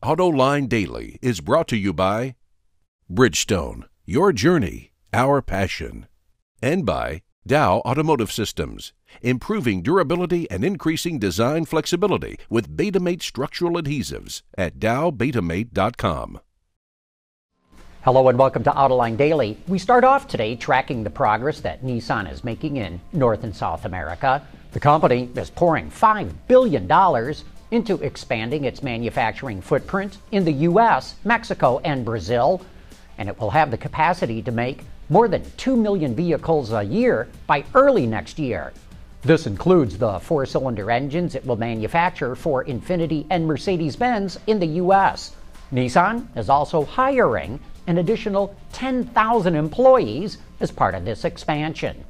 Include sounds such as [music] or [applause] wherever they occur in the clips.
AutoLine Daily is brought to you by Bridgestone, your journey, our passion, and by Dow Automotive Systems, improving durability and increasing design flexibility with Betamate structural adhesives at dowbetamate.com. Hello and welcome to Autoline Daily. We start off today tracking the progress that Nissan is making in North and South America. The company is pouring $5 billion into expanding its manufacturing footprint in the U.S., Mexico, and Brazil, and it will have the capacity to make more than 2 million vehicles a year by early next year. This includes the four cylinder engines it will manufacture for Infiniti and Mercedes Benz in the U.S. Nissan is also hiring an additional 10,000 employees as part of this expansion.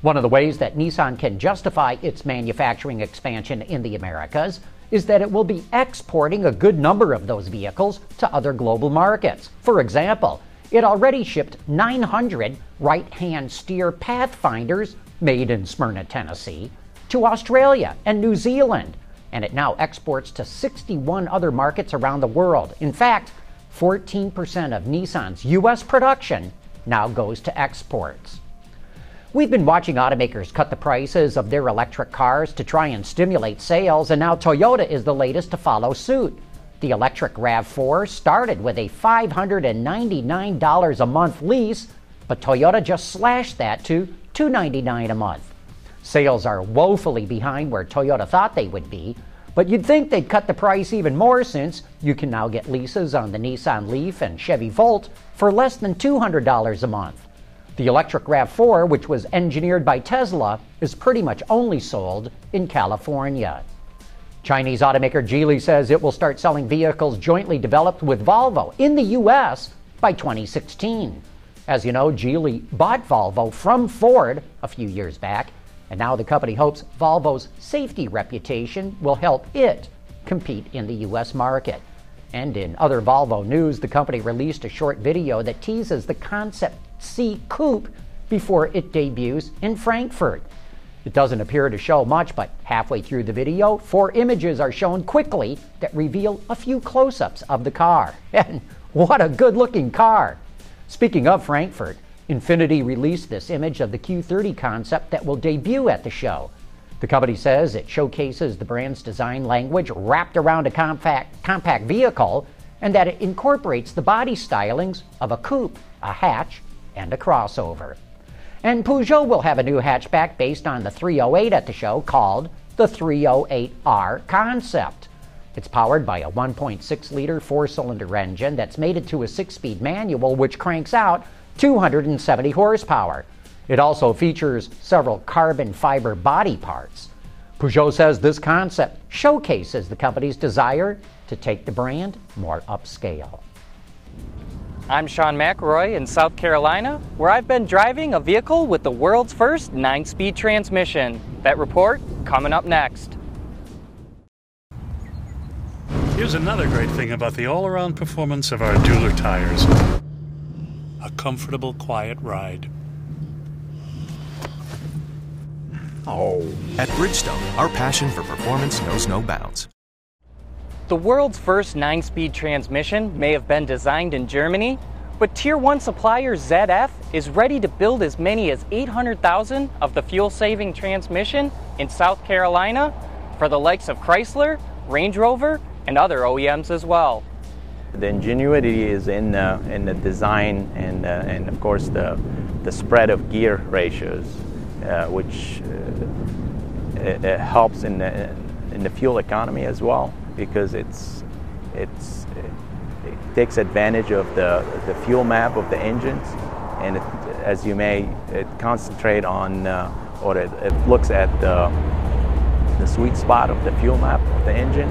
One of the ways that Nissan can justify its manufacturing expansion in the Americas is that it will be exporting a good number of those vehicles to other global markets. For example, it already shipped 900 right hand steer Pathfinders made in Smyrna, Tennessee, to Australia and New Zealand, and it now exports to 61 other markets around the world. In fact, 14% of Nissan's U.S. production now goes to exports. We've been watching automakers cut the prices of their electric cars to try and stimulate sales, and now Toyota is the latest to follow suit. The electric RAV4 started with a $599 a month lease, but Toyota just slashed that to $299 a month. Sales are woefully behind where Toyota thought they would be, but you'd think they'd cut the price even more since you can now get leases on the Nissan Leaf and Chevy Volt for less than $200 a month. The electric RAV4, which was engineered by Tesla, is pretty much only sold in California. Chinese automaker Geely says it will start selling vehicles jointly developed with Volvo in the U.S. by 2016. As you know, Geely bought Volvo from Ford a few years back, and now the company hopes Volvo's safety reputation will help it compete in the U.S. market. And in other Volvo news, the company released a short video that teases the concept C Coupe before it debuts in Frankfurt. It doesn't appear to show much, but halfway through the video, four images are shown quickly that reveal a few close ups of the car. [laughs] And what a good looking car! Speaking of Frankfurt, Infiniti released this image of the Q30 concept that will debut at the show. The company says it showcases the brand's design language wrapped around a compact, compact vehicle and that it incorporates the body stylings of a coupe, a hatch, and a crossover. And Peugeot will have a new hatchback based on the 308 at the show called the 308R Concept. It's powered by a 1.6 liter four cylinder engine that's mated to a six speed manual which cranks out 270 horsepower. It also features several carbon fiber body parts. Peugeot says this concept showcases the company's desire to take the brand more upscale. I'm Sean McElroy in South Carolina, where I've been driving a vehicle with the world's first 9 speed transmission. That report coming up next. Here's another great thing about the all around performance of our Dueler tires a comfortable, quiet ride. Oh. At Bridgestone, our passion for performance knows no bounds. The world's first 9 speed transmission may have been designed in Germany, but Tier 1 supplier ZF is ready to build as many as 800,000 of the fuel saving transmission in South Carolina for the likes of Chrysler, Range Rover, and other OEMs as well. The ingenuity is in, uh, in the design and, uh, and, of course, the, the spread of gear ratios, uh, which uh, it, it helps in the, in the fuel economy as well because it's it's it takes advantage of the the fuel map of the engines, and it, as you may it concentrate on uh, or it, it, looks at the the sweet spot of the fuel map of the engine.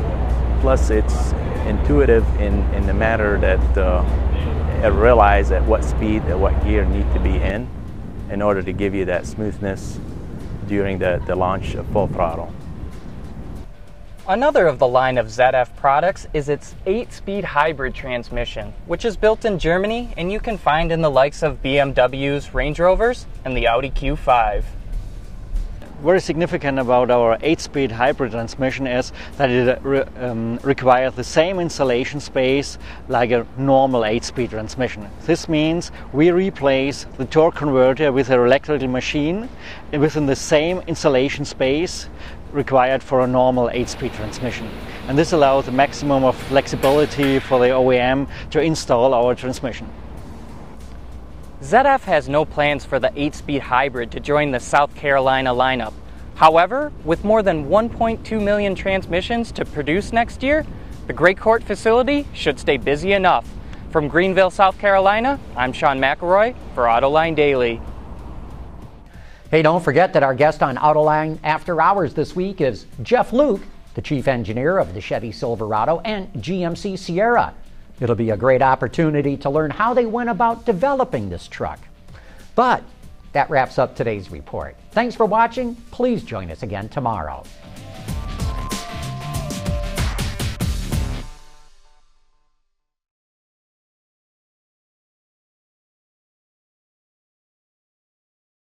Plus, it's intuitive in in the matter that uh, it realizes at what speed and what gear need to be in in order to give you that smoothness during the, the launch of full throttle. Another of the line of ZF products is its 8 speed hybrid transmission, which is built in Germany and you can find in the likes of BMW's Range Rovers and the Audi Q5. very significant about our 8-speed hybrid transmission is that it re- um, requires the same installation space like a normal 8-speed transmission. This means we replace the torque converter with an electrical machine within the same installation space required for a normal 8-speed transmission. And this allows a maximum of flexibility for the OEM to install our transmission. ZF has no plans for the 8 speed hybrid to join the South Carolina lineup. However, with more than 1.2 million transmissions to produce next year, the Gray Court facility should stay busy enough. From Greenville, South Carolina, I'm Sean McElroy for Autoline Daily. Hey, don't forget that our guest on Autoline After Hours this week is Jeff Luke, the chief engineer of the Chevy Silverado and GMC Sierra. It'll be a great opportunity to learn how they went about developing this truck. But that wraps up today's report. Thanks for watching. Please join us again tomorrow.